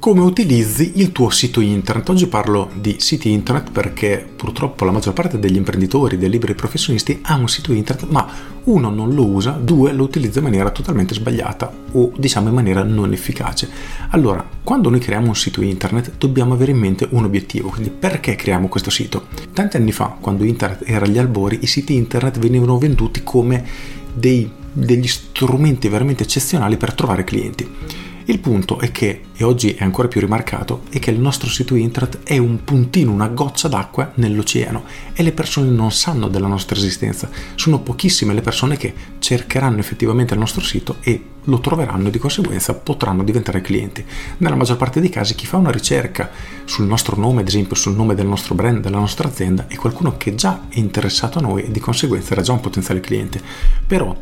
Come utilizzi il tuo sito internet? Oggi parlo di siti internet perché purtroppo la maggior parte degli imprenditori, dei liberi professionisti ha un sito internet, ma uno non lo usa, due lo utilizza in maniera totalmente sbagliata o diciamo in maniera non efficace. Allora, quando noi creiamo un sito internet dobbiamo avere in mente un obiettivo, quindi perché creiamo questo sito? Tanti anni fa, quando internet era agli albori, i siti internet venivano venduti come dei, degli strumenti veramente eccezionali per trovare clienti. Il punto è che, e oggi è ancora più rimarcato, è che il nostro sito internet è un puntino, una goccia d'acqua nell'oceano e le persone non sanno della nostra esistenza. Sono pochissime le persone che cercheranno effettivamente il nostro sito e lo troveranno e di conseguenza potranno diventare clienti. Nella maggior parte dei casi chi fa una ricerca sul nostro nome, ad esempio sul nome del nostro brand, della nostra azienda, è qualcuno che già è interessato a noi e di conseguenza era già un potenziale cliente. Però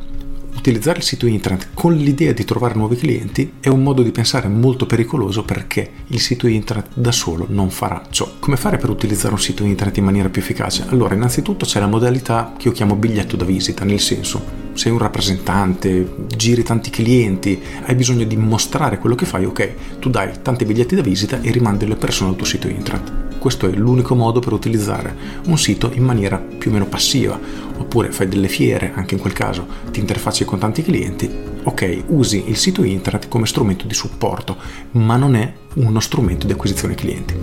utilizzare il sito internet con l'idea di trovare nuovi clienti è un modo di pensare molto pericoloso perché il sito internet da solo non farà ciò. Come fare per utilizzare un sito internet in maniera più efficace? Allora, innanzitutto c'è la modalità che io chiamo biglietto da visita, nel senso sei un rappresentante, giri tanti clienti, hai bisogno di mostrare quello che fai, ok, tu dai tanti biglietti da visita e rimandi le persone al tuo sito internet. Questo è l'unico modo per utilizzare un sito in maniera più o meno passiva, oppure fai delle fiere, anche in quel caso ti interfacci con tanti clienti, ok, usi il sito internet come strumento di supporto, ma non è uno strumento di acquisizione clienti.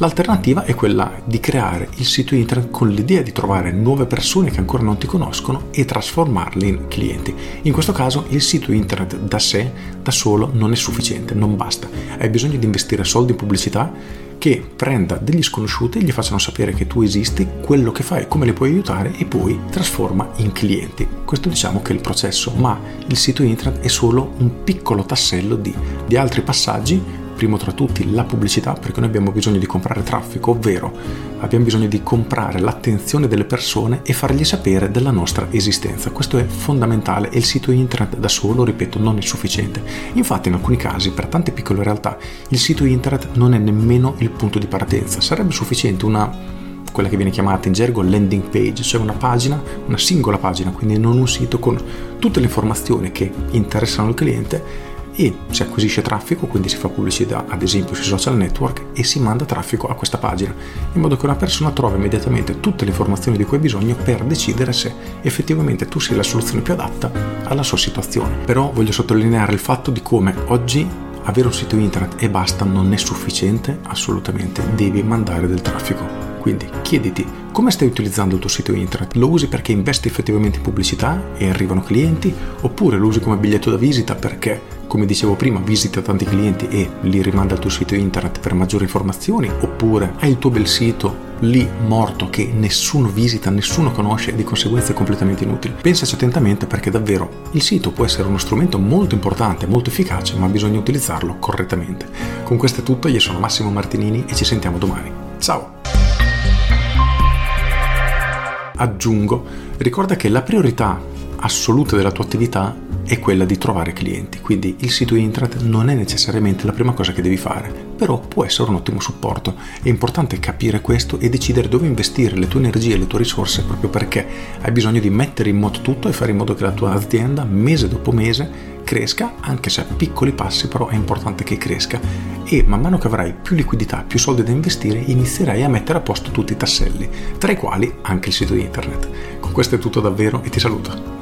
L'alternativa è quella di creare il sito internet con l'idea di trovare nuove persone che ancora non ti conoscono e trasformarli in clienti. In questo caso il sito internet da sé, da solo, non è sufficiente, non basta. Hai bisogno di investire soldi in pubblicità che prenda degli sconosciuti gli facciano sapere che tu esisti, quello che fai, come li puoi aiutare e poi trasforma in clienti. Questo diciamo che è il processo, ma il sito internet è solo un piccolo tassello di, di altri passaggi primo tra tutti la pubblicità, perché noi abbiamo bisogno di comprare traffico, ovvero abbiamo bisogno di comprare l'attenzione delle persone e fargli sapere della nostra esistenza. Questo è fondamentale e il sito internet da solo, ripeto, non è sufficiente. Infatti in alcuni casi, per tante piccole realtà, il sito internet non è nemmeno il punto di partenza. Sarebbe sufficiente una quella che viene chiamata in gergo landing page, cioè una pagina, una singola pagina, quindi non un sito con tutte le informazioni che interessano il cliente e si acquisisce traffico, quindi si fa pubblicità ad esempio sui social network e si manda traffico a questa pagina, in modo che una persona trova immediatamente tutte le informazioni di cui ha bisogno per decidere se effettivamente tu sei la soluzione più adatta alla sua situazione. Però voglio sottolineare il fatto di come oggi avere un sito internet e basta non è sufficiente, assolutamente, devi mandare del traffico. Quindi chiediti come stai utilizzando il tuo sito internet? Lo usi perché investi effettivamente in pubblicità e arrivano clienti? Oppure lo usi come biglietto da visita perché come dicevo prima, visita tanti clienti e li rimanda al tuo sito internet per maggiori informazioni, oppure hai il tuo bel sito lì morto che nessuno visita, nessuno conosce e di conseguenza è completamente inutile. Pensaci attentamente perché davvero il sito può essere uno strumento molto importante, molto efficace, ma bisogna utilizzarlo correttamente. Con questo è tutto, io sono Massimo Martinini e ci sentiamo domani. Ciao! Aggiungo, ricorda che la priorità assoluta della tua attività è quella di trovare clienti, quindi il sito internet non è necessariamente la prima cosa che devi fare, però può essere un ottimo supporto. È importante capire questo e decidere dove investire le tue energie e le tue risorse proprio perché hai bisogno di mettere in moto tutto e fare in modo che la tua azienda mese dopo mese cresca, anche se a piccoli passi, però è importante che cresca e man mano che avrai più liquidità, più soldi da investire, inizierai a mettere a posto tutti i tasselli, tra i quali anche il sito internet. Con questo è tutto davvero e ti saluto.